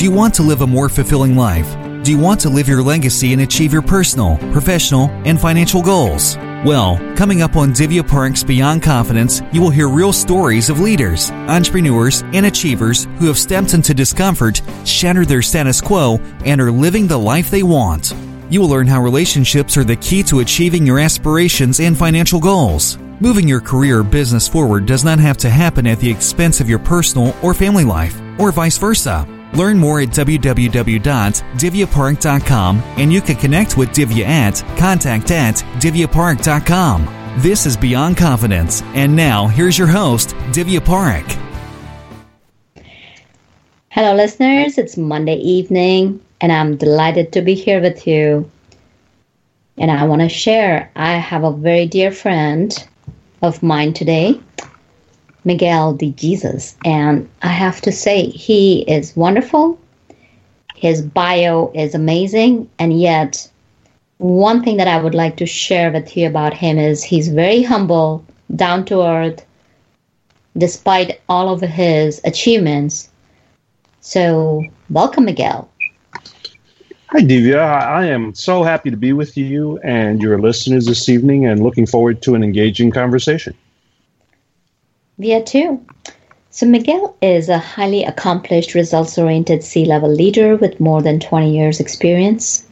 Do you want to live a more fulfilling life? Do you want to live your legacy and achieve your personal, professional, and financial goals? Well, coming up on Divya Park's Beyond Confidence, you will hear real stories of leaders, entrepreneurs, and achievers who have stepped into discomfort, shattered their status quo, and are living the life they want. You will learn how relationships are the key to achieving your aspirations and financial goals. Moving your career or business forward does not have to happen at the expense of your personal or family life, or vice versa. Learn more at www.divyapark.com and you can connect with Divya at contact at divyapark.com. This is Beyond Confidence. And now, here's your host, Divya Park. Hello, listeners. It's Monday evening, and I'm delighted to be here with you. And I want to share I have a very dear friend of mine today, Miguel de Jesus. And I have to say, he is wonderful. His bio is amazing. And yet, one thing that I would like to share with you about him is he's very humble, down to earth, despite all of his achievements. So, welcome, Miguel. Hi, Divya. I am so happy to be with you and your listeners this evening and looking forward to an engaging conversation. Via too. So, Miguel is a highly accomplished, results oriented C level leader with more than 20 years' experience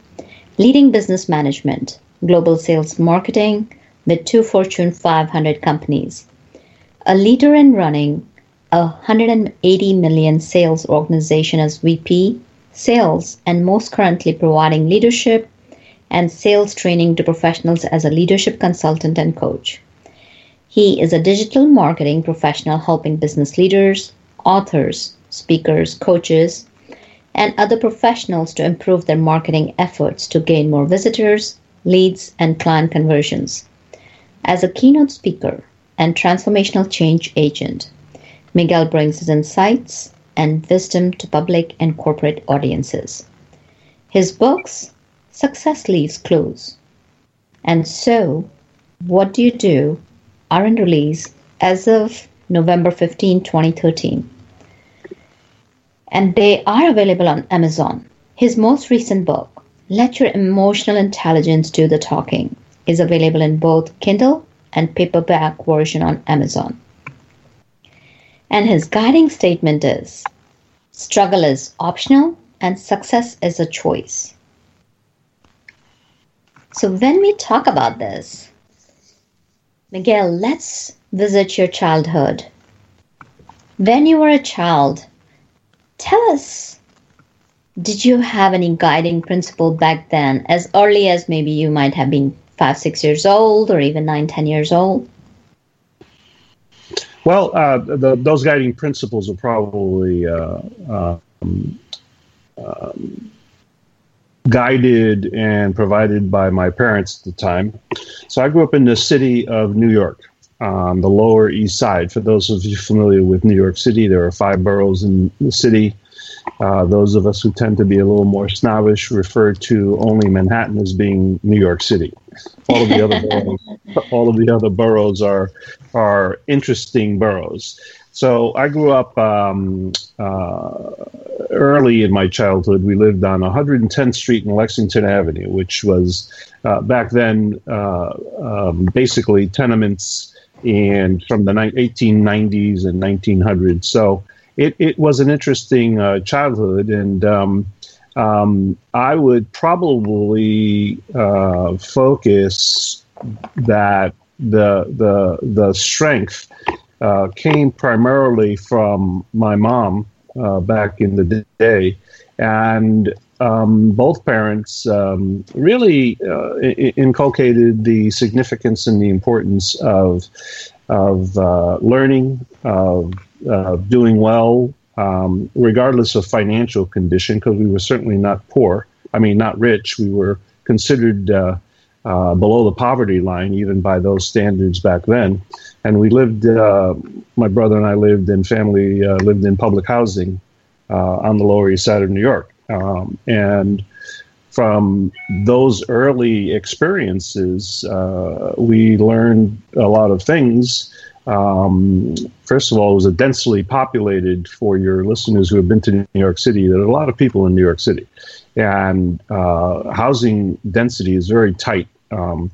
leading business management, global sales marketing with two Fortune 500 companies, a leader in running a 180 million sales organization as VP, sales, and most currently providing leadership and sales training to professionals as a leadership consultant and coach. He is a digital marketing professional helping business leaders, authors, speakers, coaches, and other professionals to improve their marketing efforts to gain more visitors, leads, and client conversions. As a keynote speaker and transformational change agent, Miguel brings his insights and wisdom to public and corporate audiences. His books, Success Leaves Clues. And so, what do you do are in release as of November 15, 2013. And they are available on Amazon. His most recent book, Let Your Emotional Intelligence Do the Talking, is available in both Kindle and paperback version on Amazon. And his guiding statement is struggle is optional and success is a choice. So when we talk about this, Miguel, let's visit your childhood. When you were a child, tell us did you have any guiding principle back then, as early as maybe you might have been five, six years old, or even nine, ten years old? Well, uh, the, those guiding principles are probably uh, um, um, guided and provided by my parents at the time. So I grew up in the city of New York, um, the Lower East Side. For those of you familiar with New York City, there are five boroughs in the city. Uh, those of us who tend to be a little more snobbish refer to only Manhattan as being New York City. All of the other boroughs, all of the other boroughs are are interesting boroughs. So I grew up um, uh, early in my childhood. We lived on 110th Street and Lexington Avenue, which was uh, back then uh, um, basically tenements and from the 1890s and 1900s. So it, it was an interesting uh, childhood, and um, um, I would probably uh, focus that the the the strength uh, came primarily from my mom uh, back in the day, and um, both parents um, really uh, inculcated the significance and the importance of of uh, learning, of uh, doing well, um, regardless of financial condition, because we were certainly not poor. I mean, not rich. We were considered uh, uh, below the poverty line, even by those standards back then. And we lived, uh, my brother and I lived in family, uh, lived in public housing uh, on the Lower East Side of New York. Um, and from those early experiences, we learned a lot of things um, first of all, it was a densely populated, for your listeners who have been to New York City, there are a lot of people in New York City. And uh, housing density is very tight. Um,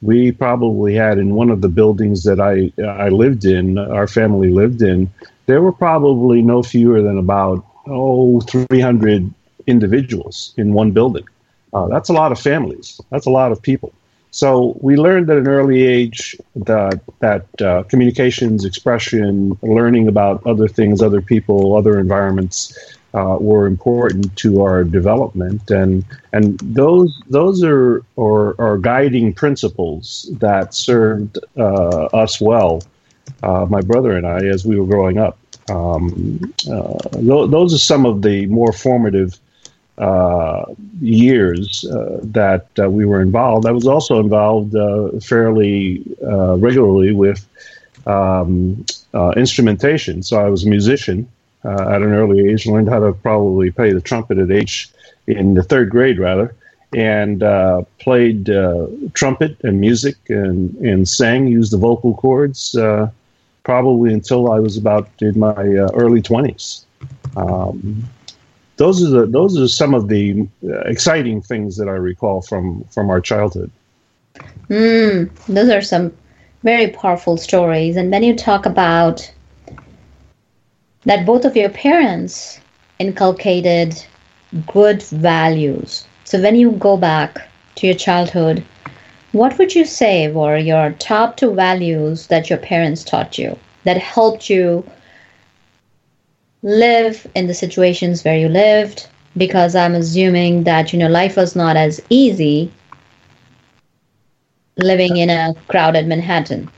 we probably had in one of the buildings that I, I lived in, our family lived in, there were probably no fewer than about, oh, 300 individuals in one building. Uh, that's a lot of families. That's a lot of people. So we learned at an early age that that uh, communications, expression, learning about other things, other people, other environments uh, were important to our development, and and those those are are, are guiding principles that served uh, us well, uh, my brother and I, as we were growing up. Um, uh, th- those are some of the more formative uh, years uh, that we were involved. I was also involved fairly regularly with um, instrumentation. So I was a musician at an early age, learned how to probably play the trumpet at age in the third grade, rather, and played trumpet and music and, and sang, used the vocal cords. Probably until I was about in my early 20s. Um, those are the those are some of the uh, exciting things that I recall from from our childhood. Mm, those are some very powerful stories. And when you talk about that, both of your parents inculcated good values. So when you go back to your childhood, what would you say were your top two values that your parents taught you that helped you live in the situations where you lived because I'm assuming that you know life was not as easy living in a crowded Manhattan.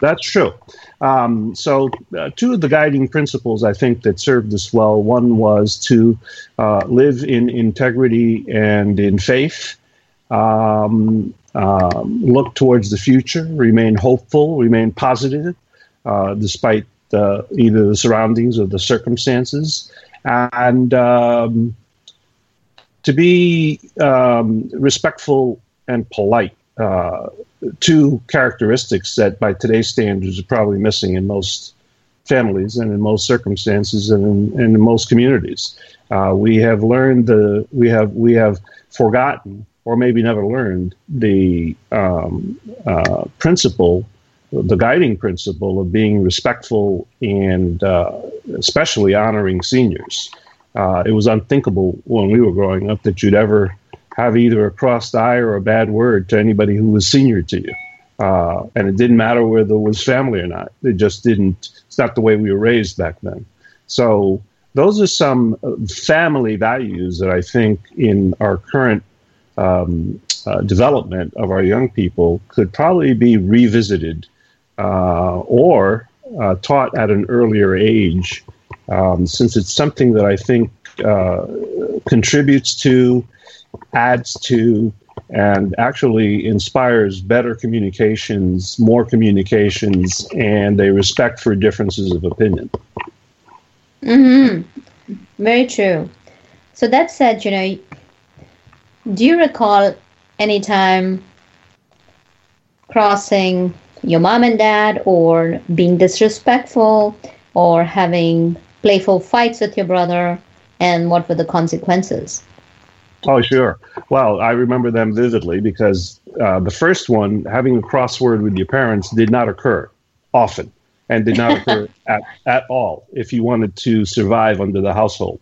That's true. Um, so, uh, two of the guiding principles I think that served us well one was to uh, live in integrity and in faith, um, um, look towards the future, remain hopeful, remain positive, uh, despite the, either the surroundings or the circumstances, and um, to be um, respectful and polite. Uh, two characteristics that, by today's standards, are probably missing in most families and in most circumstances and in, and in most communities. Uh, we have learned the we have we have forgotten or maybe never learned the um, uh, principle the guiding principle of being respectful and uh, especially honoring seniors. Uh, it was unthinkable when we were growing up that you'd ever have either a crossed eye or a bad word to anybody who was senior to you. Uh, and it didn't matter whether it was family or not. It just didn't, it's not the way we were raised back then. So those are some uh, family values that I think in our current um, uh, development of our young people could probably be revisited uh, or uh, taught at an earlier age, um, since it's something that I think uh, contributes to, adds to, and actually inspires better communications, more communications, and a respect for differences of opinion. Mm-hmm. Very true. So that said, you know, do you recall any time crossing your mom and dad or being disrespectful or having playful fights with your brother and what were the consequences? Oh, sure. Well, I remember them vividly because uh, the first one, having a crossword with your parents, did not occur often and did not occur at, at all if you wanted to survive under the household.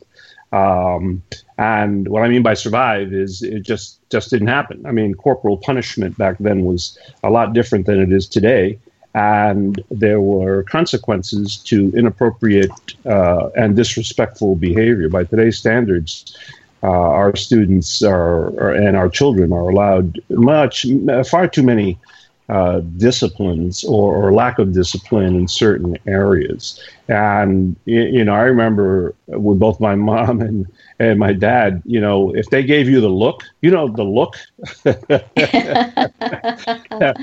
Um, and what I mean by survive is it just just didn't happen. I mean, corporal punishment back then was a lot different than it is today, and there were consequences to inappropriate uh, and disrespectful behavior. By today's standards, uh, our students are, are, and our children are allowed much far too many uh, disciplines or, or, lack of discipline in certain areas. And, you know, I remember with both my mom and, and my dad, you know, if they gave you the look, you know, the look,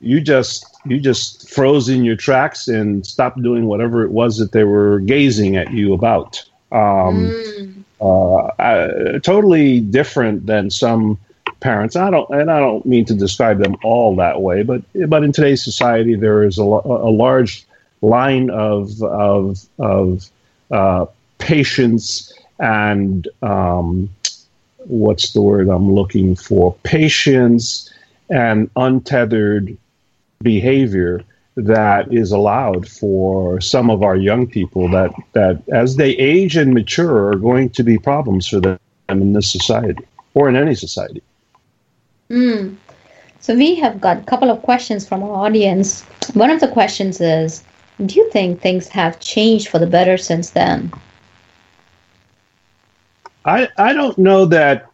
you just, you just froze in your tracks and stopped doing whatever it was that they were gazing at you about. Um, mm. Uh, totally different than some parents. I don't, and I don't mean to describe them all that way, but but in today's society, there is a, a large line of of of uh, patience and um, what's the word I'm looking for? Patience and untethered behavior that is allowed for some of our young people that that as they age and mature are going to be problems for them in this society or in any society. Mm. So we have got a couple of questions from our audience. One of the questions is, do you think things have changed for the better since then? I, I don't know that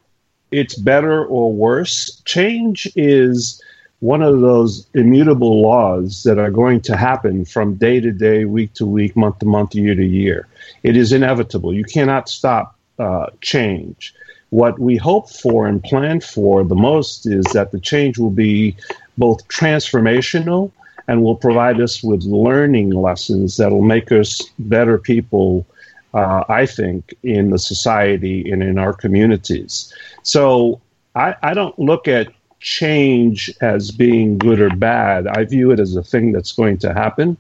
it's better or worse. Change is one of those immutable laws that are going to happen from day to day, week to week, month to month, year to year. It is inevitable. You cannot stop uh, change. What we hope for and plan for the most is that the change will be both transformational and will provide us with learning lessons that will make us better people, uh, I think, in the society and in our communities. So I, I don't look at change as being good or bad. I view it as a thing that's going to happen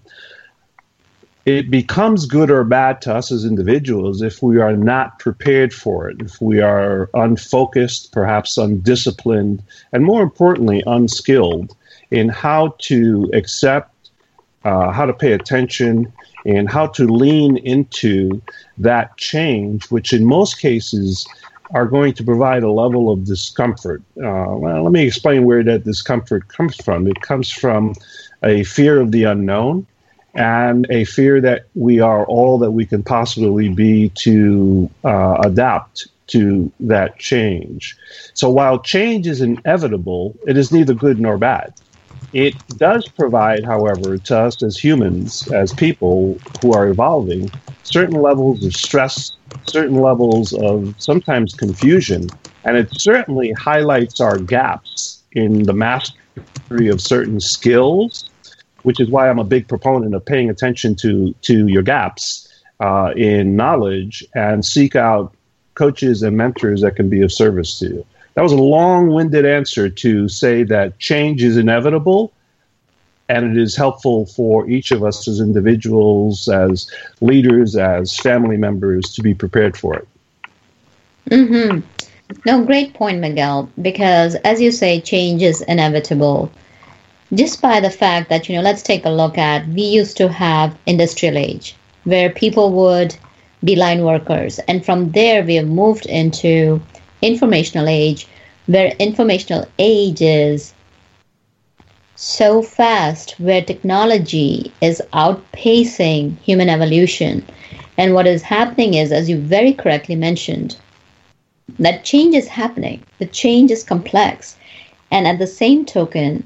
it becomes good or bad to us as individuals if we are not prepared for it, if we are unfocused, perhaps undisciplined, and more importantly, unskilled in how to accept, uh, how to pay attention, and how to lean into that change, which in most cases are going to provide a level of discomfort. Uh, well, let me explain where that discomfort comes from. It comes from a fear of the unknown and a fear that we are all that we can possibly be to uh, adapt to that change. So while change is inevitable, it is neither good nor bad. It does provide, however, to us as humans, as people who are evolving, certain levels of stress, certain levels of sometimes confusion, and it certainly highlights our gaps in the mastery of certain skills which is why I'm a big proponent of paying attention to to your gaps uh, in knowledge and seek out coaches and mentors that can be of service to you. That was a long-winded answer to say that change is inevitable and it is helpful for each of us as individuals, as leaders, as family members to be prepared for it. Mm-hmm. No, great point, Miguel, because as you say, change is inevitable just by the fact that you know let's take a look at we used to have industrial age where people would be line workers and from there we have moved into informational age where informational age is so fast where technology is outpacing human evolution And what is happening is, as you very correctly mentioned, that change is happening. The change is complex. And at the same token,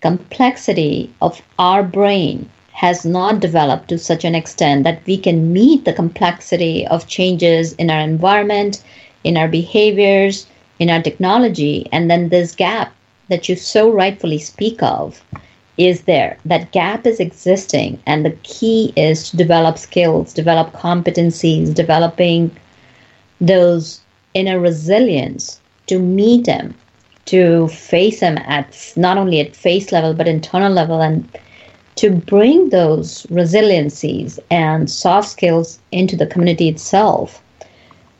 complexity of our brain has not developed to such an extent that we can meet the complexity of changes in our environment, in our behaviors, in our technology. And then this gap that you so rightfully speak of is there. That gap is existing. And the key is to develop skills, develop competencies, developing those inner resilience to meet them, to face them at not only at face level, but internal level and to bring those resiliencies and soft skills into the community itself.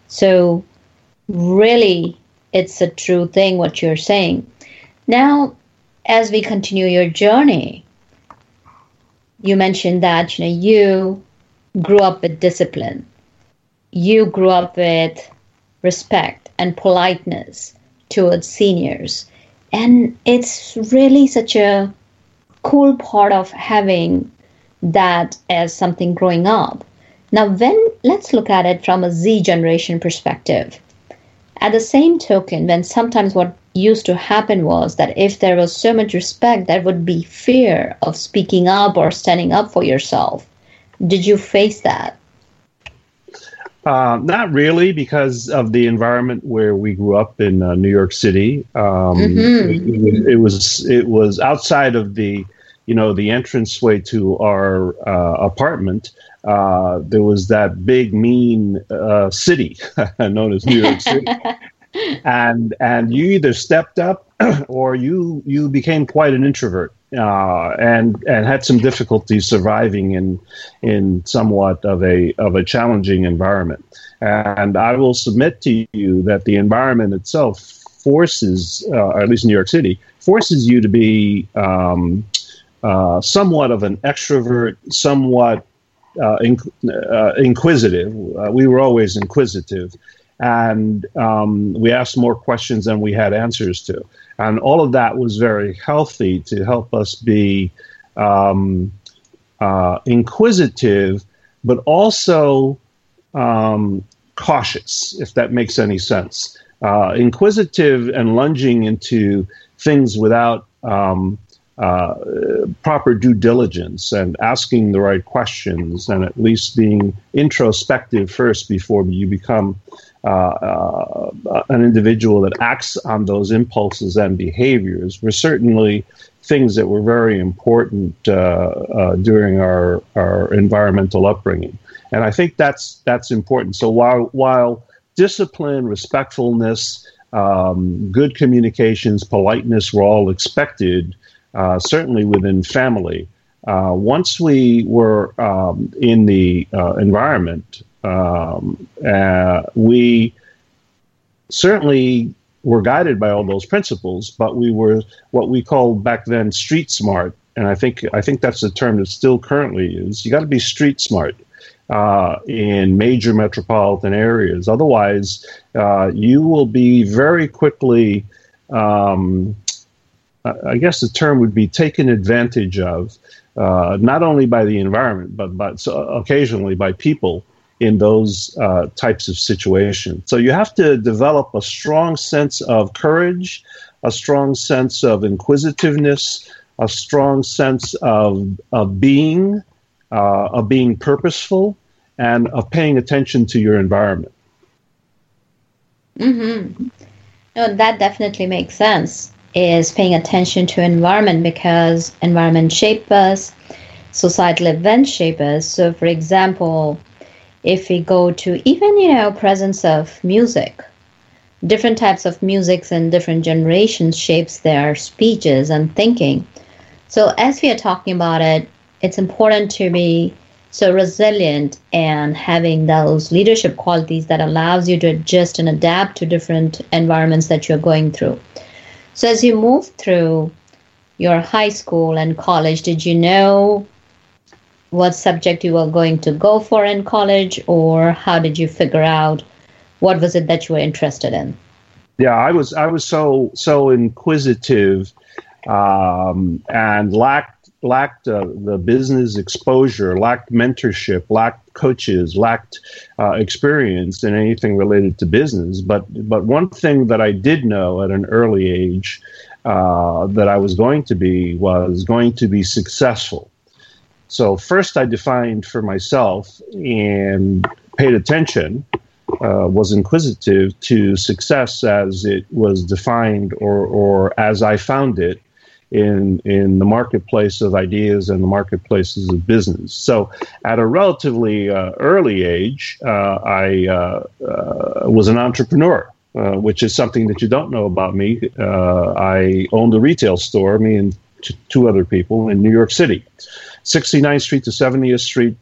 So, really, it's a true thing what you're saying. Now, as we continue your journey, you mentioned that you know you grew up with discipline. You grew up with respect and politeness towards seniors. And it's really such a cool part of having that as something growing up. Now, when let's look at it from a Z generation perspective. At the same token, when sometimes what used to happen was that if there was so much respect, there would be fear of speaking up or standing up for yourself. Did you face that? Uh, not really, because of the environment where we grew up in uh, New York City. Um, mm-hmm. it, it, was it was outside of the you know the entranceway to our uh, apartment. Uh, there was that big mean uh, city known as New York City. and and you either stepped up or you you became quite an introvert uh, and and had some difficulty surviving in in somewhat of a of a challenging environment. And I will submit to you that the environment itself forces, uh, at least in New York City, forces you to be um, uh, somewhat of an extrovert, somewhat uh, uh, inquisitive. Uh, we were always inquisitive, and um, we asked more questions than we had answers to. And all of that was very healthy to help us be um, inquisitive, but also um, cautious, if that makes any sense. Uh, inquisitive and lunging into things without um, uh, proper due diligence and asking the right questions and at least being introspective first before you become uh, uh, an individual that acts on those impulses and behaviors were certainly things that were very important uh, uh, during our, our environmental upbringing. And I think that's that's important. So while while discipline, respectfulness, um, good communications, politeness were all expected, uh, certainly within family. Uh, once we were um, in the uh, environment um, uh, we certainly were guided by all those principles, but we were what we called back then street smart, and I think I think that's the term that still currently is. You got to be street smart uh, in major metropolitan areas. Otherwise, uh, you will be very quickly. Um, I guess the term would be taken advantage of, uh, not only by the environment, but but occasionally by people in those uh, types of situations. So you have to develop a strong sense of courage, a strong sense of inquisitiveness, a strong sense of, of being, uh, of being purposeful, and of paying attention to your environment. Mm-hmm. No, that definitely makes sense. Is paying attention to environment because environment shape us, societal events shape us. So, for example, if we go to even you know presence of music different types of musics and different generations shapes their speeches and thinking so as we are talking about it it's important to be so resilient and having those leadership qualities that allows you to adjust and adapt to different environments that you're going through so as you move through your high school and college did you know what subject you were going to go for in college, or how did you figure out what was it that you were interested in? Yeah, I was I was so so inquisitive um, and lacked lacked uh, the business exposure, lacked mentorship, lacked coaches, lacked uh, experience in anything related to business. But but one thing that I did know at an early age uh, that I was going to be was going to be successful. So first, I defined for myself and paid attention. Uh, was inquisitive to success as it was defined or, or as I found it in in the marketplace of ideas and the marketplaces of business. So, at a relatively uh, early age, uh, I uh, uh was an entrepreneur, uh, which is something that you don't know about me. Uh, I owned a retail store, me and t- two other people in New York City, 69th Street to 70th Street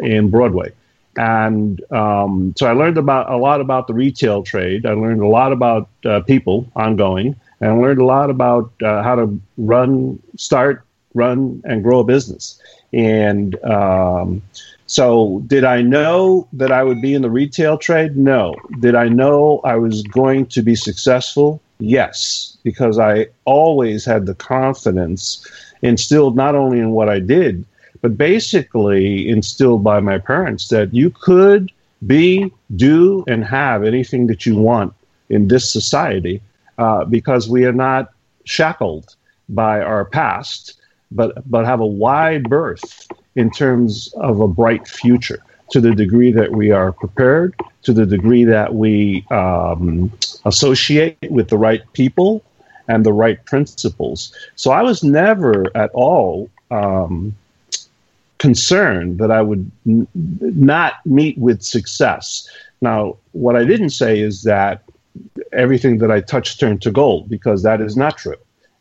in Broadway. And um, so I learned about a lot about the retail trade. I learned a lot about people ongoing and learned a lot about uh, how to run, start, run, and grow a business. And um, so, did I know that I would be in the retail trade? No. Did I know I was going to be successful? Yes, because I always had the confidence instilled not only in what I did, but basically instilled by my parents that you could be, do, and have anything that you want in this society uh, because we are not shackled by our past, but but have a wide berth in terms of a bright future. To the degree that we are prepared, to the degree that we um, associate with the right people and the right principles. So I was never at all um, concerned that I would n- not meet with success. Now, what I didn't say is that everything that I touch turned to gold because that is not true.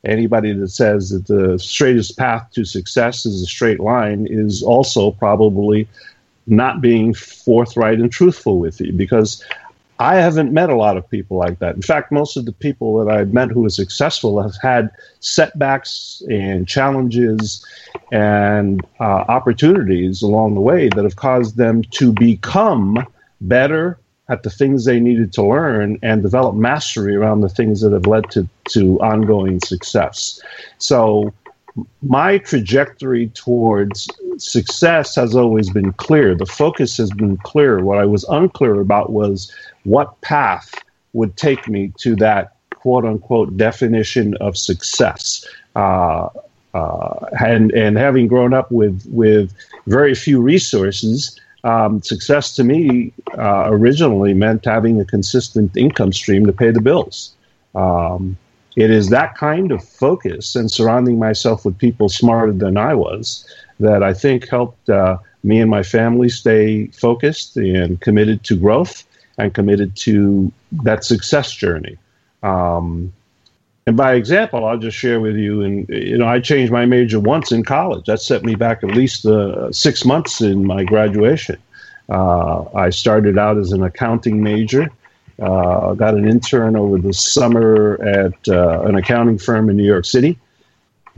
Anybody that says that the straightest path to success is a straight line is also probably not being forthright and truthful with you because I haven't met a lot of people like that. In fact, most of the people that I've met who are successful have had setbacks and challenges and uh, opportunities along the way that have caused them to become better at the things they needed to learn and develop mastery around the things that have led to, to ongoing success. So, my trajectory towards success has always been clear. The focus has been clear. What I was unclear about was what path would take me to that quote unquote definition of success. Uh, uh, and and having grown up with with very few resources, um, success to me uh, originally meant having a consistent income stream to pay the bills. Um, it is that kind of focus and surrounding myself with people smarter than I was that I think helped uh, me and my family stay focused and committed to growth and committed to that success journey. Um, and by example, I'll just share with you. And you know, I changed my major once in college. That set me back at least uh, six months in my graduation. Uh, I started out as an accounting major. Uh, got an intern over the summer at uh, an accounting firm in New York City.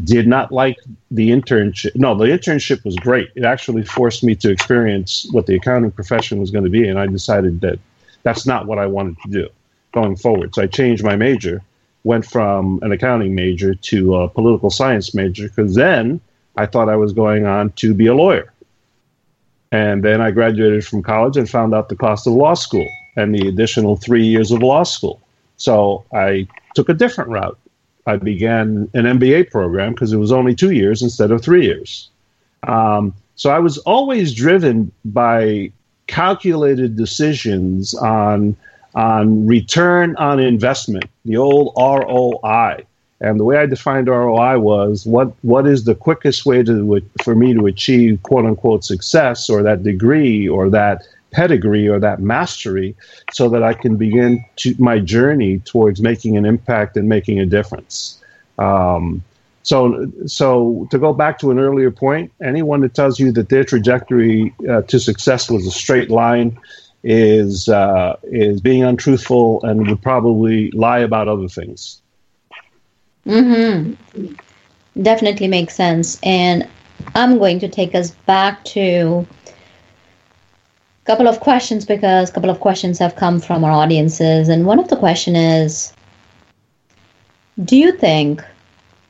Did not like the internship. No, the internship was great. It actually forced me to experience what the accounting profession was going to be, and I decided that that's not what I wanted to do going forward. So I changed my major went from an accounting major to a political science major because then I thought I was going on to be a lawyer. And then I graduated from college and found out the cost of law school and the additional three years of law school. So I took a different route. I began an MBA program because it was only two years instead of three years. Um, so I was always driven by calculated decisions on on return on investment, the old ROI. And the way I defined ROI was what what is the quickest way to for me to achieve quote unquote success or that degree or that pedigree or that mastery so that I can begin to, my journey towards making an impact and making a difference. Um, so, so to go back to an earlier point, anyone that tells you that their trajectory uh, to success was a straight line is uh, is being untruthful and would probably lie about other things. Hmm. Definitely makes sense, and I'm going to take us back to a couple of questions because a couple of questions have come from our audiences, and one of the question is, do you think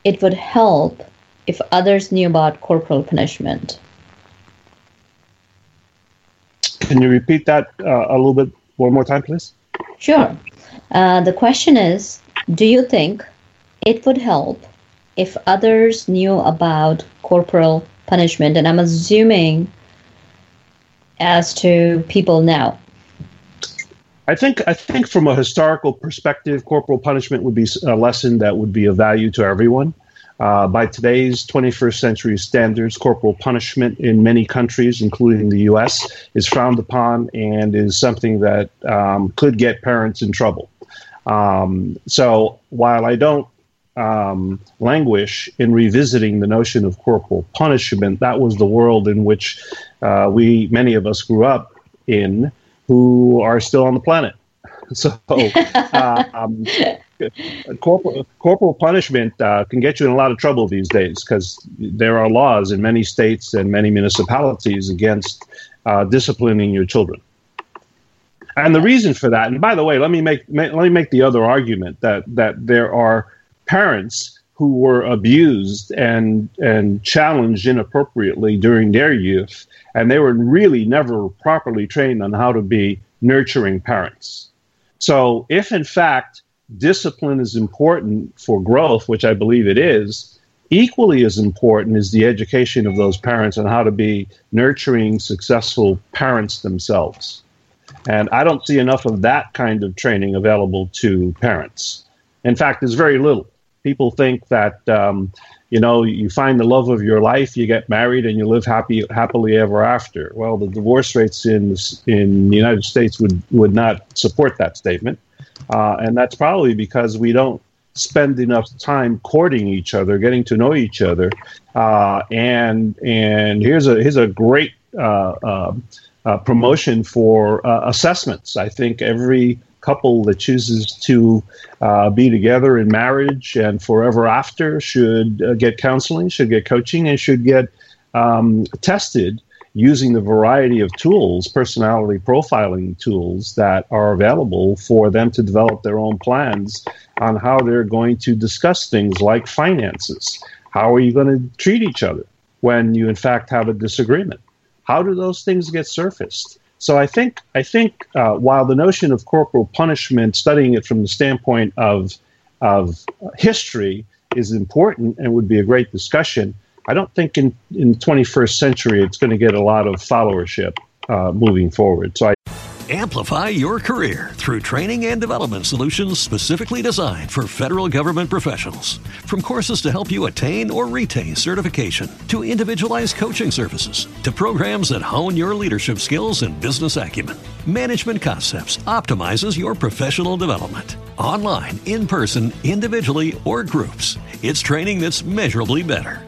it would help if others knew about corporal punishment? Can you repeat that uh, a little bit one more time, please? Sure. Uh, the question is Do you think it would help if others knew about corporal punishment? And I'm assuming as to people now. I think I think from a historical perspective, corporal punishment would be a lesson that would be of value to everyone. Uh, by today's 21st century standards, corporal punishment in many countries, including the U.S., is frowned upon and is something that um, could get parents in trouble. Um, so while I don't um, languish in revisiting the notion of corporal punishment, that was the world in which uh, we, many of us, grew up in, who are still on the planet. So, uh, um, corporal, corporal punishment uh, can get you in a lot of trouble these days because there are laws in many states and many municipalities against uh, disciplining your children. And the reason for that, and by the way, let me make, let me make the other argument that that there are parents who were abused and and challenged inappropriately during their youth, and they were really never properly trained on how to be nurturing parents. So, if in fact discipline is important for growth, which I believe it is, equally as important is the education of those parents on how to be nurturing, successful parents themselves. And I don't see enough of that kind of training available to parents. In fact, there's very little. People think that um, you know you find the love of your life, you get married, and you live happy happily ever after. Well, the divorce rates in in the United States would would not support that statement, uh, and that's probably because we don't spend enough time courting each other, getting to know each other. Uh, and and here's a here's a great uh, um, uh, promotion for uh, assessments. I think every couple that chooses to uh, be together in marriage and forever after should get counseling, should get coaching, and should get um, tested using the variety of tools, personality profiling tools that are available for them to develop their own plans on how they're going to discuss things like finances. How are you going to treat each other when you, in fact, have a disagreement? How do those things get surfaced? So I think I think uh, while the notion of corporal punishment, studying it from the standpoint of of history, is important and would be a great discussion. I don't think in in the 21st century it's going to get a lot of followership uh, moving forward. So I. Amplify your career through training and development solutions specifically designed for federal government professionals. From courses to help you attain or retain certification, to individualized coaching services, to programs that hone your leadership skills and business acumen, Management Concepts optimizes your professional development. Online, in person, individually, or groups, it's training that's measurably better.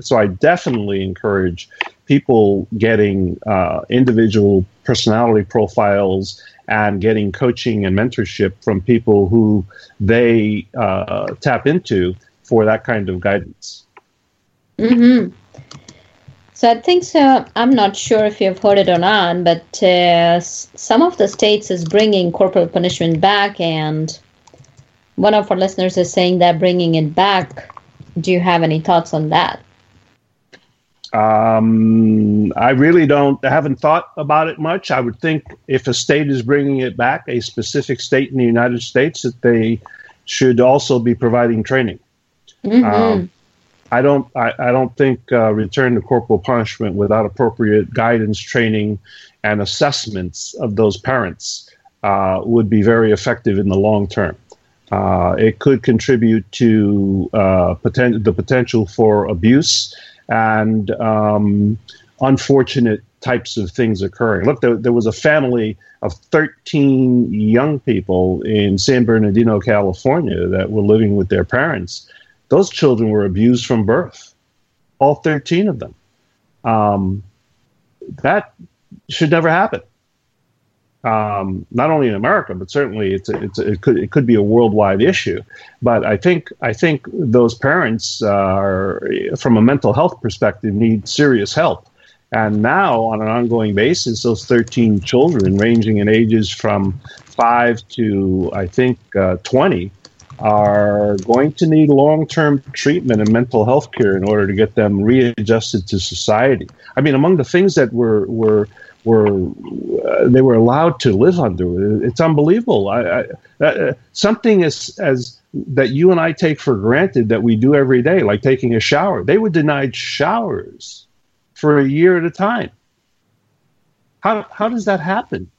So I definitely encourage people getting uh, individual personality profiles and getting coaching and mentorship from people who they uh, tap into for that kind of guidance. Mm-hmm. So I think so. I'm not sure if you've heard it or not, but uh, some of the states is bringing corporal punishment back, and one of our listeners is saying that bringing it back. Do you have any thoughts on that? Um, I really don't, I haven't thought about it much. I would think if a state is bringing it back, a specific state in the United States, that they should also be providing training. Mm-hmm. Um, I don't. I, I don't think uh, return to corporal punishment without appropriate guidance, training, and assessments of those parents uh, would be very effective in the long term. Uh, it could contribute to uh, poten- the potential for abuse and um, unfortunate types of things occurring. Look, there, there, was a family of 13 young people in San Bernardino, California, that were living with their parents. Those children were abused from birth, all 13 of them. Um, that should never happen um, not only in America, but certainly it's a, it's it could it could be a worldwide issue. But I think I think those parents uh, are, from a mental health perspective, need serious help. And now, on an ongoing basis, those 13 children, ranging in ages from five to I think uh, 20, are going to need long-term treatment and mental health care in order to get them readjusted to society. I mean, among the things that were were were uh, they were allowed to live under. It's unbelievable. I, I, uh, something as as that you and I take for granted that we do every day, like taking a shower. They were denied showers for a year at a time. How how does that happen?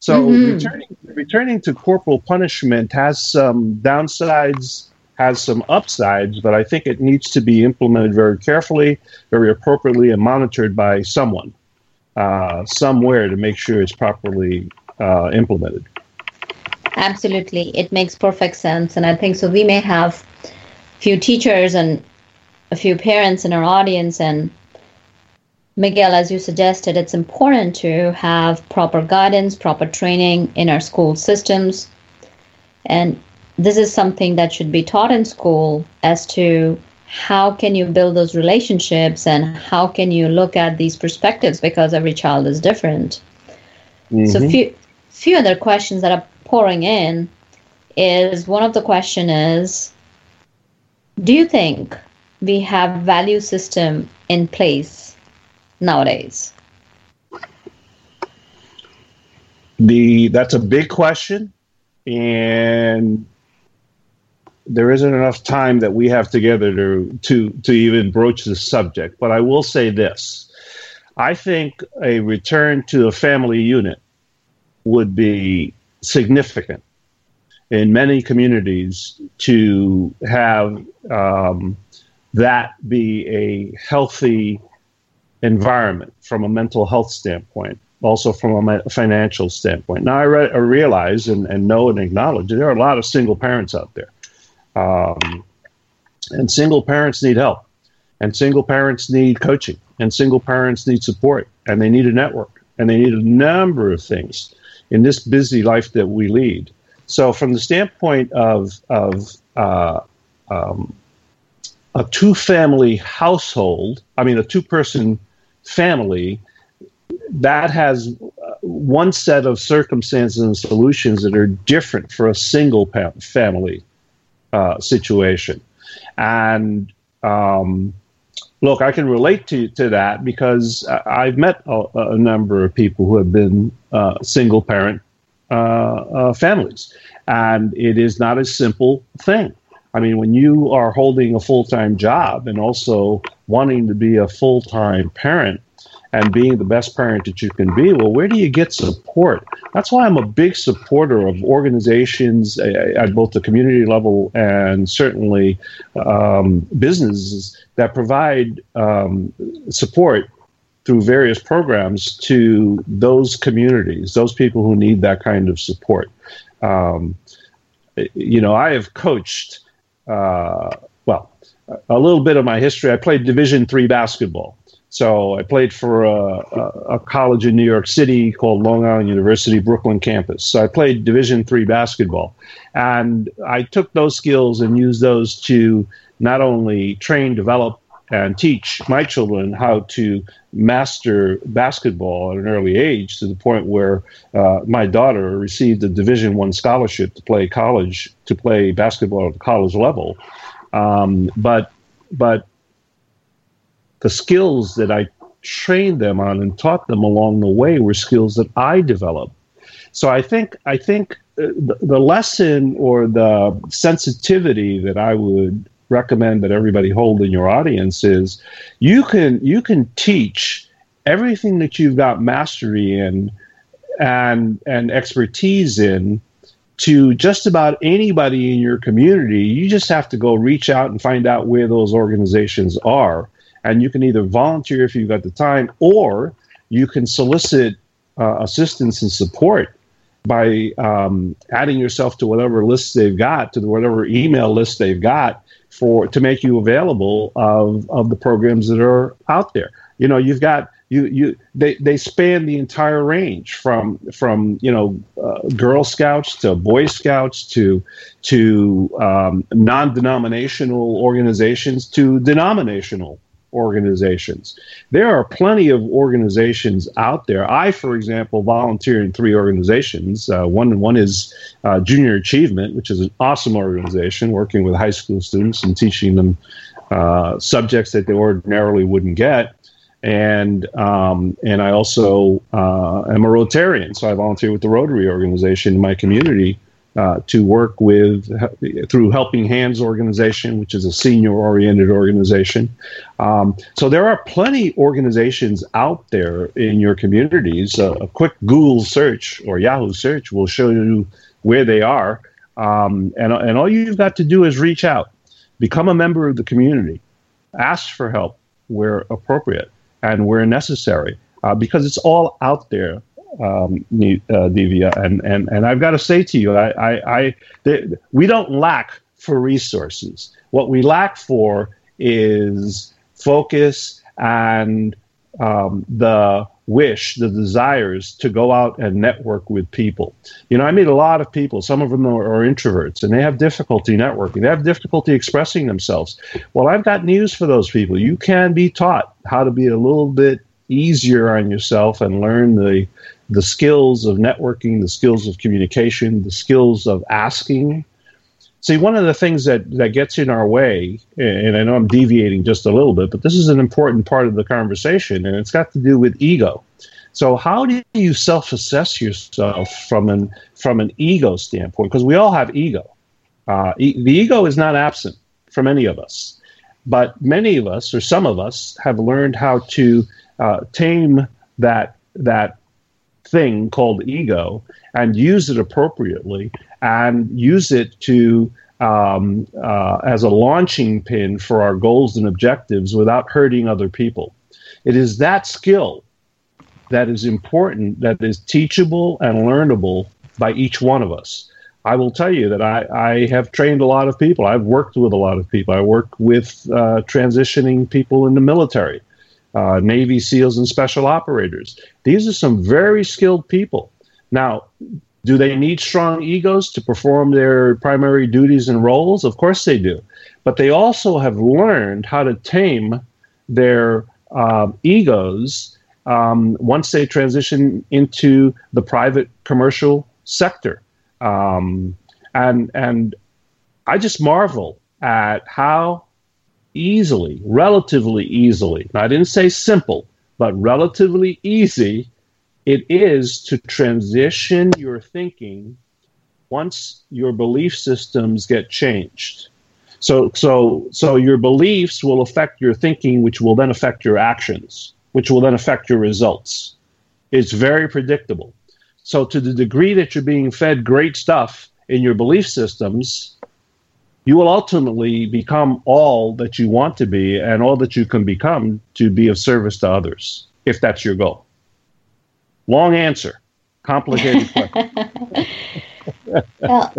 So mm-hmm. returning returning to corporal punishment has some downsides, has some upsides, but I think it needs to be implemented very carefully, very appropriately, and monitored by someone uh, somewhere to make sure it's properly uh, implemented. Absolutely, it makes perfect sense, and I think so. We may have a few teachers and a few parents in our audience, and Miguel, as you suggested, it's important to have proper guidance, proper training in our school systems, and this is something that should be taught in school as to how can you build those relationships and how can you look at these perspectives because every child is different mm-hmm. so few few other questions that are pouring in is one of the question is do you think we have value system in place nowadays the that's a big question and there isn't enough time that we have together to to to even broach the subject. But I will say this: I think a return to a family unit would be significant in many communities to have um, that be a healthy environment from a mental health standpoint, also from a financial standpoint. Now, I, re- I realize and, and know and acknowledge there are a lot of single parents out there um, and single parents need help, and single parents need coaching, and single parents need support, and they need a network, and they need a number of things in this busy life that we lead. So, from the standpoint of of uh, um, a two family household, I mean, a two person family, that has uh, one set of circumstances and solutions that are different for a single family uh, situation. And um, look, I can relate to, to that because I've met a, a number of people who have been uh, single parent uh, uh, families. And it is not a simple thing. I mean, when you are holding a full time job and also wanting to be a full time parent, and being the best parent that you can be. Well, where do you get support? That's why I'm a big supporter of organizations at both the community level and certainly um, businesses that provide um, support through various programs to those communities, those people who need that kind of support. Um, you know, I have coached. Uh, well, a little bit of my history. I played Division three basketball so I played for a, a, college in New York City called Long Island University Brooklyn campus. So I played Division three basketball, and I took those skills and used those to not only train, develop, and teach my children how to master basketball at an early age to the point where uh, my daughter received a Division one scholarship to play college to play basketball at the college level. Um, but but the skills that I trained them on and taught them along the way were skills that I developed. So I think I think uh, the, the lesson or the sensitivity that I would recommend that everybody hold in your audience is you can you can teach everything that you've got mastery in and and expertise in to just about anybody in your community. You just have to go reach out and find out where those organizations are. And you can either volunteer if you've got the time, or you can solicit uh, assistance and support by um, adding yourself to whatever list they've got, to whatever email list they've got for to make you available of of the programs that are out there. You know, you've got you you they they span the entire range from from you know uh, Girl Scouts to Boy Scouts to to um, non-denominational organizations to denominational organizations. There are plenty of organizations out there. I, for example, volunteer in three organizations. Uh, one one is uh, Junior Achievement, which is an awesome organization working with high school students and teaching them uh, subjects that they ordinarily wouldn't get. And um, and I also uh, am a Rotarian, so I volunteer with the Rotary organization in my community uh, to work with through Helping Hands organization, which is a senior-oriented organization. Um, so there are plenty organizations out there in your communities. Uh, a quick Google search or Yahoo search will show you where they are, um, and and all you've got to do is reach out, become a member of the community, ask for help where appropriate and where necessary, uh, because it's all out there um, uh, Divya, and, and, and I've got to say to you, I, I, I they, we don't lack for resources. What we lack for is focus and um, the wish, the desires to go out and network with people. You know, I meet a lot of people. Some of them are, are, introverts and they have difficulty networking. They have difficulty expressing themselves. Well, I've got news for those people. You can be taught how to be a little bit easier on yourself and learn the the skills of networking, the skills of communication, the skills of asking. See, one of the things that, that gets in our way, and I know I'm deviating just a little bit, but this is an important part of the conversation, and it's got to do with ego. So, how do you self assess yourself from an, from an ego standpoint? Because we all have ego. Uh, e- the ego is not absent from any of us, but many of us, or some of us, have learned how to uh, tame that, that thing called ego and use it appropriately and use it to um, uh, as a launching pin for our goals and objectives without hurting other people. It is that skill that is important, that is teachable and learnable by each one of us. I will tell you that I, I have trained a lot of people. I've worked with a lot of people. I work with uh, transitioning people in the military uh, Navy SEALs and special operators. These are some very skilled people. Now, do they need strong egos to perform their primary duties and roles? Of course they do. But they also have learned how to tame their uh, egos um, once they transition into the private commercial sector. Um, and, and I just marvel at how easily, relatively easily, I didn't say simple, but relatively easy it is to transition your thinking once your belief systems get changed. So, so, so your beliefs will affect your thinking, which will then affect your actions, which will then affect your results. It's very predictable. So, to the degree that you're being fed great stuff in your belief systems, you will ultimately become all that you want to be and all that you can become to be of service to others, if that's your goal. Long answer, complicated question. well,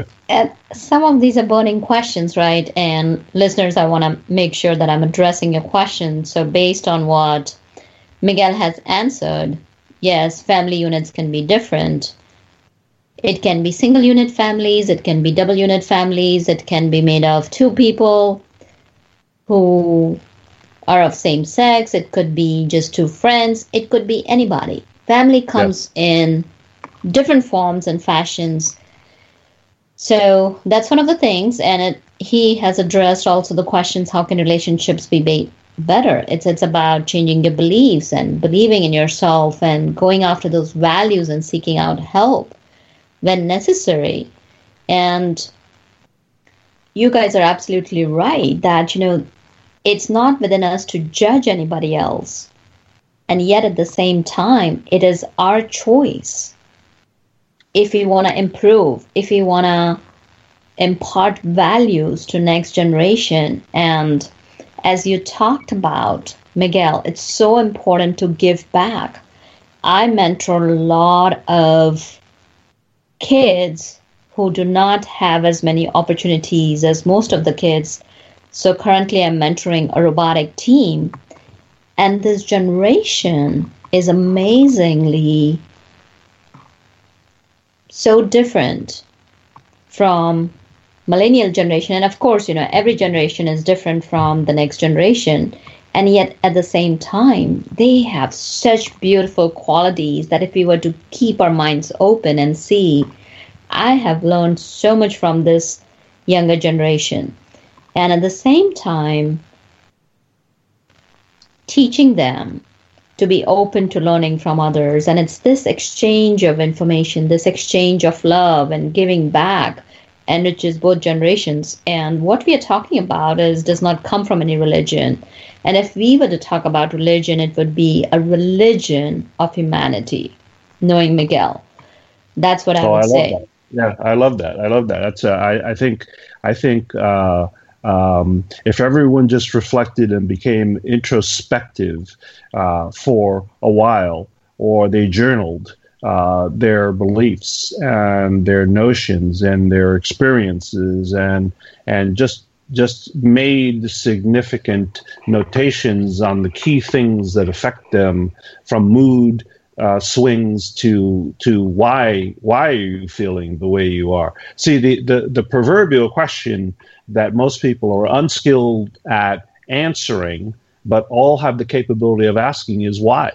some of these are burning questions, right? And listeners, I want to make sure that I'm addressing your question. So, based on what Miguel has answered, yes, family units can be different. It can be single unit families, it can be double unit families, it can be made of two people who are of same sex, it could be just two friends, it could be anybody. Family comes yes. in different forms and fashions. So that's one of the things, and it, he has addressed also the questions: How can relationships be made better. It's it's about changing your beliefs and believing in yourself and going after those values and seeking out help when necessary. And you guys are absolutely right that you know it's not within us to judge anybody else. And yet at the same time, it is our choice if we want to improve, if we want to impart values to next generation and as you talked about, Miguel, it's so important to give back. I mentor a lot of kids who do not have as many opportunities as most of the kids. So currently, I'm mentoring a robotic team, and this generation is amazingly so different from millennial generation. And of course you know every generation is different from the next generation and yet at the same time they have such beautiful qualities that if we were to keep our minds open and see i have learned so much from this younger generation. And at the same time teaching them to be open to learning from others. And it's this exchange of information this exchange of love and giving back enriches both generations. And what we are talking about is does not come from any religion. And if we were to talk about religion, it would be a religion of humanity, knowing Miguel. That's what I would I say. That. Yeah, I love that. I love that. That's uh, I, I think I think uh, um, if everyone just reflected and became introspective uh, for a while, or they journaled, uh, their beliefs and their notions and their experiences and and just just made significant notations on the key things that affect them from mood uh, swings to to why why are you feeling the way you are? See the, the the proverbial question that most people are unskilled at answering but all have the capability of asking is why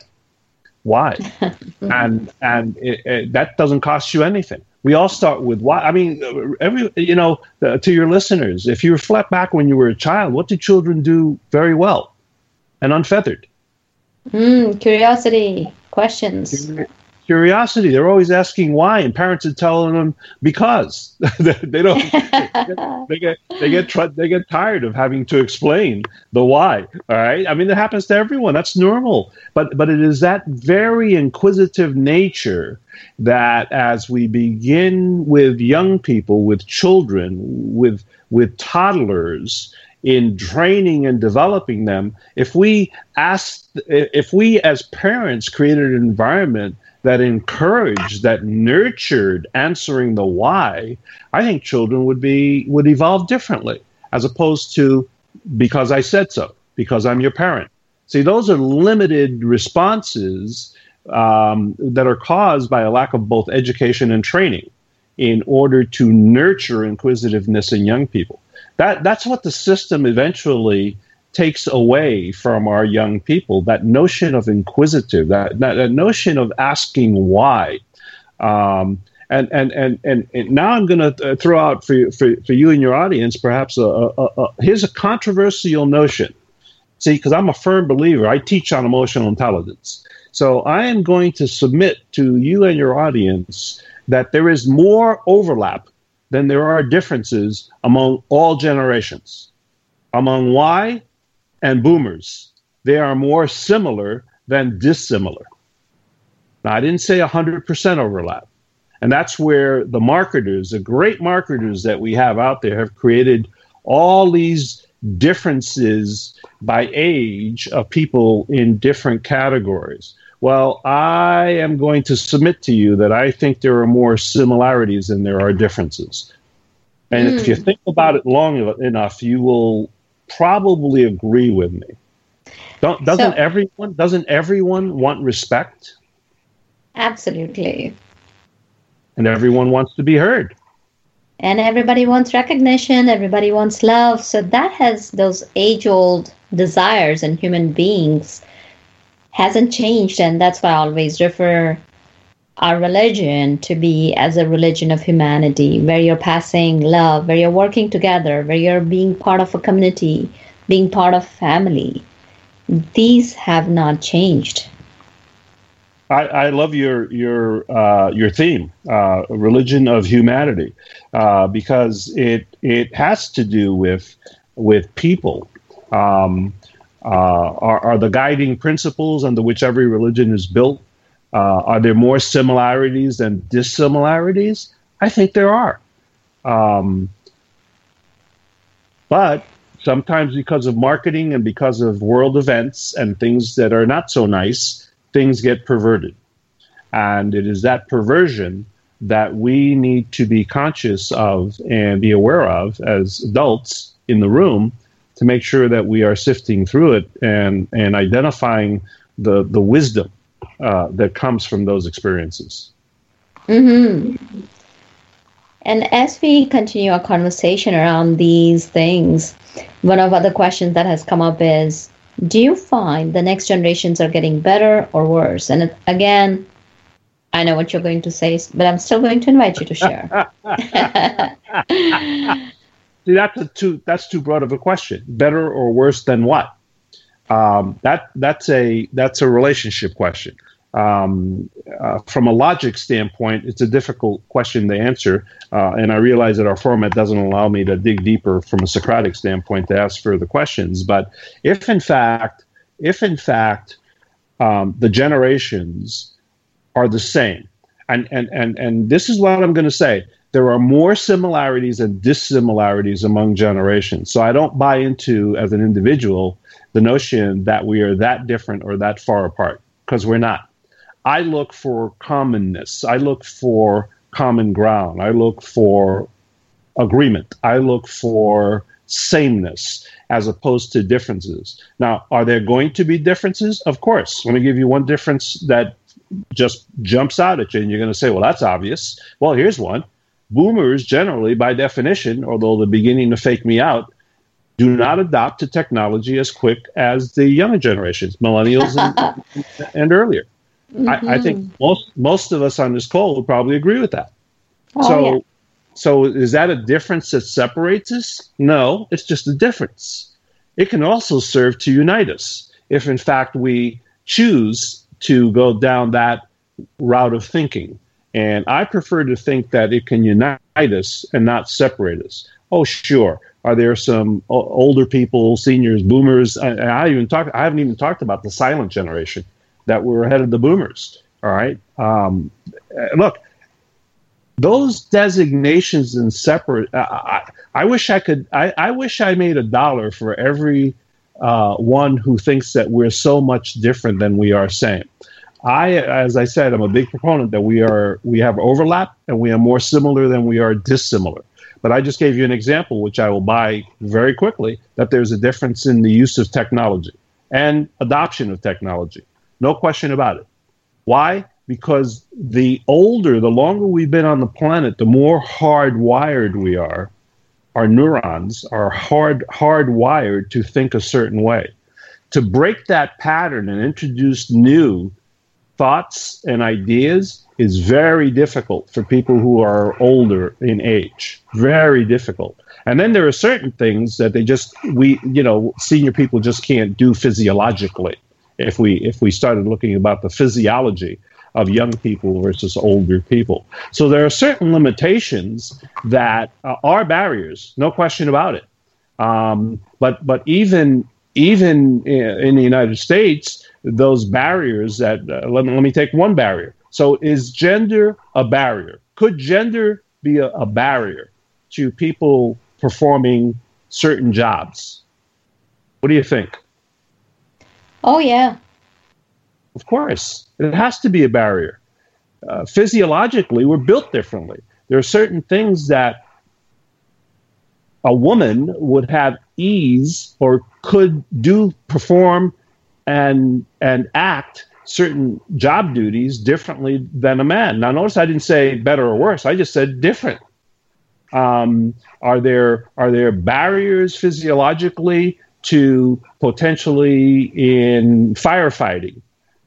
why? And and it, it, that doesn't cost you anything. We all start with why. I mean every you know uh, to your listeners if you reflect back when you were a child what do children do very well? And unfeathered. Mm, curiosity questions curiosity. They're always asking why, and parents are telling them because they don't. they get they get tr- they get tired of having to explain the why. All right, I mean that happens to everyone. That's normal. But but it is that very inquisitive nature that as we begin with young people, with children, with with toddlers in training and developing them if we ask if we as parents created an environment that encouraged, that nurtured answering the why, I think children would be would evolve differently as opposed to because I said so, because I'm your parent. See, those are limited responses um, that are caused by a lack of both education and training in order to nurture inquisitiveness in young people. That that's what the system eventually takes away from our young people that notion of inquisitive, that, that, that notion of asking why. Um, and, and, and, and, and, now I'm going to throw out for you, for, for you and your audience perhaps a, a, a here's a controversial notion. See, because I'm a firm believer, I teach on emotional intelligence. So I am going to submit to you and your audience that there is more overlap than there are differences among all generations. Among Y and boomers. They are more similar than dissimilar. Now, I didn't say 100% overlap. And that's where the marketers, the great marketers that we have out there, have created all these differences by age of people in different categories. Well, I am going to submit to you that I think there are more similarities than there are differences. And mm. if you hmm. think about it long enough, you will probably agree with me. Don't, doesn't so, everyone doesn't everyone want respect? Absolutely. And everyone wants to be heard. And everybody wants recognition, everybody wants love. So that has those age-old desires in human beings hasn't changed and that's why I always refer our religion to be as a religion of humanity, where you're passing love, where you're working together, where you're being part of a community, being part of family. these have not changed. I, I love your your uh, your theme, uh, religion of humanity, uh, because it it has to do with with people. Um, uh, are, are the guiding principles under which every religion is built? Uh, are there more similarities than dissimilarities? I think there are. Um, but sometimes because of marketing and because of world events and things that are not so nice, things get perverted. And it is that perversion that we need to be conscious of and be aware of as adults in the room to make sure that we are sifting through it and, and identifying the, the wisdom uh, that comes from those experiences. Mm-hmm. And as we continue our conversation around these things, one of other questions that has come up is do you find the next generations are getting better or worse? And again, I know what you're going to say, but I'm still going to invite you to share. See, that's too that's too broad of a question. Better or worse than what? Um, that that's a that's a relationship question um, uh, from a logic standpoint, it's a difficult question to answer. Uh, and I realize that our format doesn't allow me to dig deeper from a Socratic standpoint to ask further questions. But if in fact, if in fact um, the generations are the same, and, and, and, and this is what I'm going to say there are more similarities and dissimilarities among generations. So I don't buy into, as an individual, the notion that we are that different or that far apart, because we're not. I look for commonness. I look for common ground. I look for agreement. I look for sameness as opposed to differences. Now, are there going to be differences? Of course. Let me give you one difference that just jumps out at you, and you're going to say, well, that's obvious. Well, here's one. Boomers, generally, by definition, although they're beginning to fake me out, do not adopt to technology as quick as the younger generations, millennials and, and earlier. Mm-hmm. I, I, think mm-hmm. most most of us on this call would probably agree with that. Oh, so, yeah. so is that a difference that separates us? No, it's just a difference. It can also serve to unite us if, in fact, we choose to go down that route of thinking. And I prefer to think that it can unite us and not separate us. Oh, sure. Are there some older people, seniors, boomers? I, I even talk. I haven't even talked about the silent generation that were ahead of the boomers. All right. Um, look, those designations and separate. I, I, wish I could. I, I, wish I made a dollar for every uh, one who thinks that we're so much different than we are same. I, as I said, I'm a big proponent that we are we have overlap and we are more similar than we are dissimilar. But I just gave you an example, which I will buy very quickly, that there's a difference in the use of technology and adoption of technology. No question about it. Why? Because the older, the longer we've been on the planet, the more hardwired we are. Our neurons are hard hardwired to think a certain way. To break that pattern and introduce new thoughts and ideas is very difficult for people who are older in age. Very difficult. And then there are certain things that they just we you know senior people just can't do physiologically if we if we started looking about the physiology of young people versus older people. So there are certain limitations that uh, are barriers, no question about it. Um, but but even even in the United States, those barriers that uh, let, me, let me take one barrier. So is gender a barrier? Could gender be a, a barrier to people performing certain jobs? What do you think? Oh, yeah. Of course. It has to be a barrier. Uh, physiologically, we're built differently. There are certain things that a woman would have ease or could do, perform, and and act certain job duties differently than a man. Now, notice I didn't say better or worse. I just said different. Um, are there are there barriers physiologically to potentially in firefighting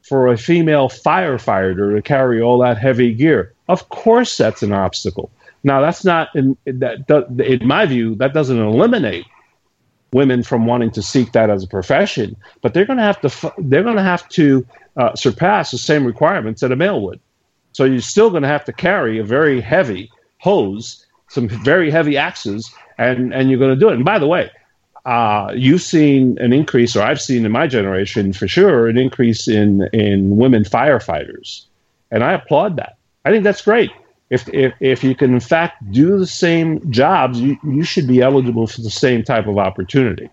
for a female firefighter to carry all that heavy gear. Of course, that's an obstacle. Now, that's not in that. In my view, that doesn't eliminate women from wanting to seek that as a profession, but they're going to have to they're going to have to uh, surpass the same requirements that a male would. So you're still going to have to carry a very heavy hose, some very heavy axes, and and you're going to do it. And by the way, uh, you've seen an increase, or I've seen in my generation for sure, an increase in in women firefighters, and I applaud that. I think that's great. If, if, if you can in fact do the same jobs, you, you should be eligible for the same type of opportunity.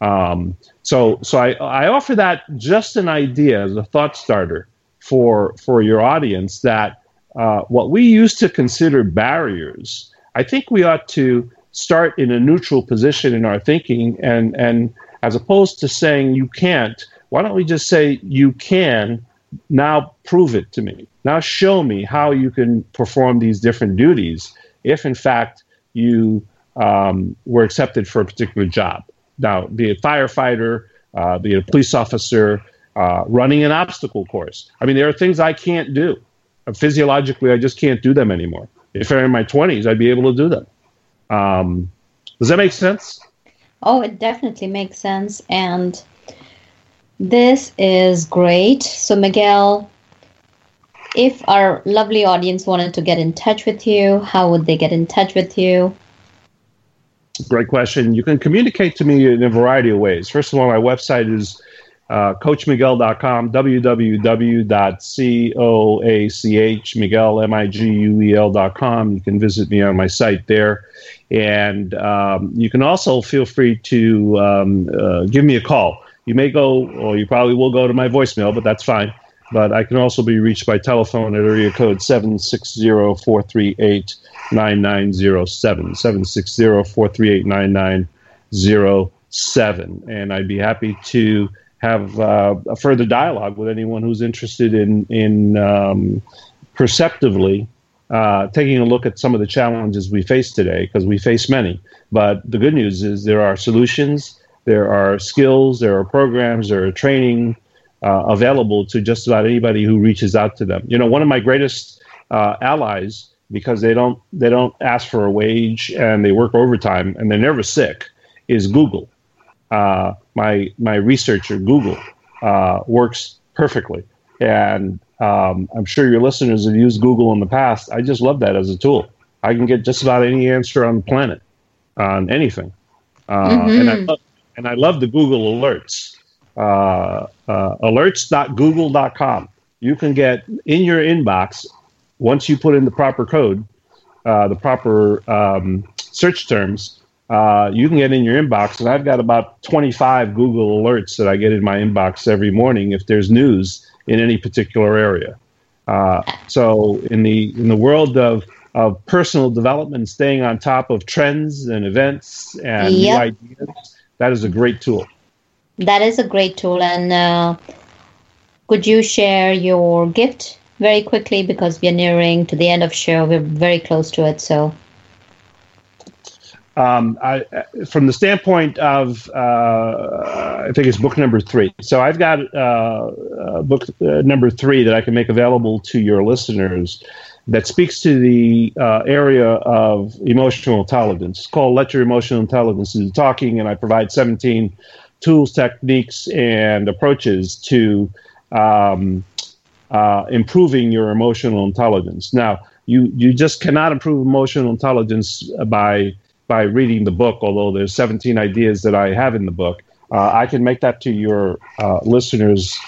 Um, so so I, I offer that just an idea as a thought starter for for your audience that uh, what we used to consider barriers, I think we ought to start in a neutral position in our thinking and and as opposed to saying you can't, why don't we just say you can now prove it to me. Now show me how you can perform these different duties if, in fact, you um, were accepted for a particular job. Now, be a firefighter, uh, be a police officer, uh, running an obstacle course. I mean, there are things I can't do. Physiologically, I just can't do them anymore. If I'm in my 20s, I'd be able to do them. Um, does that make sense? Oh, it definitely makes sense. And this is great. So, Miguel, if our lovely audience wanted to get in touch with you, how would they get in touch with you? Great question. You can communicate to me in a variety of ways. First of all, my website is uh, coachmiguel.com, www.coachmiguel, M-I-G-U-E-L.com. You can visit me on my site there. And um, you can also feel free to um, uh, give me a call you may go, or you probably will go to my voicemail, but that's fine. But I can also be reached by telephone at area code 760-438-9907, 760-438-9907. And I'd be happy to have uh, a further dialogue with anyone who's interested in, in um, perceptively uh, taking a look at some of the challenges we face today, because we face many. But the good news is there are solutions there are skills, there are programs, there are training uh, available to just about anybody who reaches out to them. You know, one of my greatest uh, allies, because they don't they don't ask for a wage and they work overtime and they're never sick, is Google. Uh, my my researcher Google uh, works perfectly, and um, I'm sure your listeners have used Google in the past. I just love that as a tool. I can get just about any answer on the planet on anything. Uh, mm-hmm. And I love, and I love the Google alerts. Uh, uh, alerts.google.com. You can get in your inbox once you put in the proper code, uh, the proper um, search terms. Uh, you can get in your inbox, and I've got about 25 Google alerts that I get in my inbox every morning if there's news in any particular area. Uh, so in the in the world of of personal development, staying on top of trends and events and yep. new ideas that is a great tool. That is a great tool. And uh, could you share your gift very quickly because we're nearing to the end of show. We're very close to it. So. Um, I, from the standpoint of, uh, I think it's book number three. So I've got uh, book uh, number three that I can make available to your listeners that speaks to the uh, area of emotional intelligence. It's called Let Your Emotional Intelligence Do Talking, and I provide 17 tools, techniques, and approaches to um, uh, improving your emotional intelligence. Now, you, you just cannot improve emotional intelligence by by reading the book, although there's 17 ideas that I have in the book. Uh, I can make that to your uh, listeners,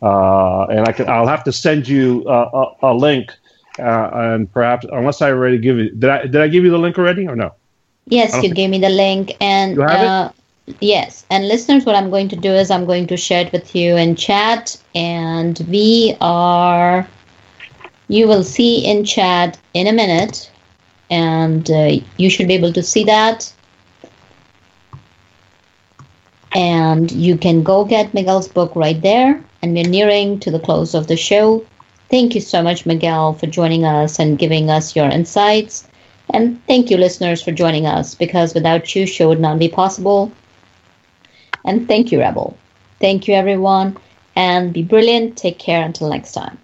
uh, and I can. I'll have to send you a, a link uh, and perhaps unless I already give it, did I did I give you the link already or no? Yes, you think... gave me the link, and uh, yes, and listeners, what I'm going to do is I'm going to share it with you in chat, and we are. You will see in chat in a minute, and uh, you should be able to see that. And you can go get Miguel's book right there. And we're nearing to the close of the show. Thank you so much, Miguel, for joining us and giving us your insights. And thank you, listeners, for joining us because without you, show would not be possible. And thank you, Rebel. Thank you, everyone. And be brilliant. Take care until next time.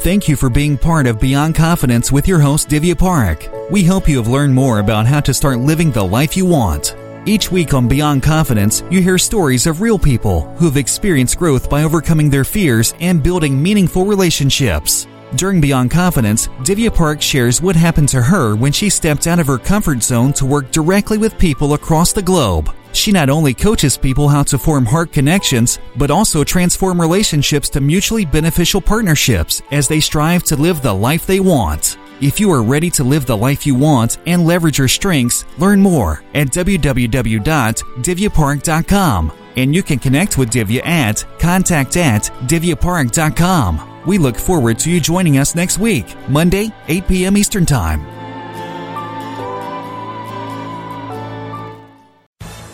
Thank you for being part of Beyond Confidence with your host, Divya Parekh. We hope you have learned more about how to start living the life you want. Each week on Beyond Confidence, you hear stories of real people who've experienced growth by overcoming their fears and building meaningful relationships. During Beyond Confidence, Divya Parekh shares what happened to her when she stepped out of her comfort zone to work directly with people across the globe. She not only coaches people how to form heart connections, but also transform relationships to mutually beneficial partnerships as they strive to live the life they want. If you are ready to live the life you want and leverage your strengths, learn more at www.divyaparekh.com. And you can connect with Divya at contact at divyaparekh.com. We look forward to you joining us next week, Monday, 8 p.m. Eastern Time.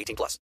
18 plus.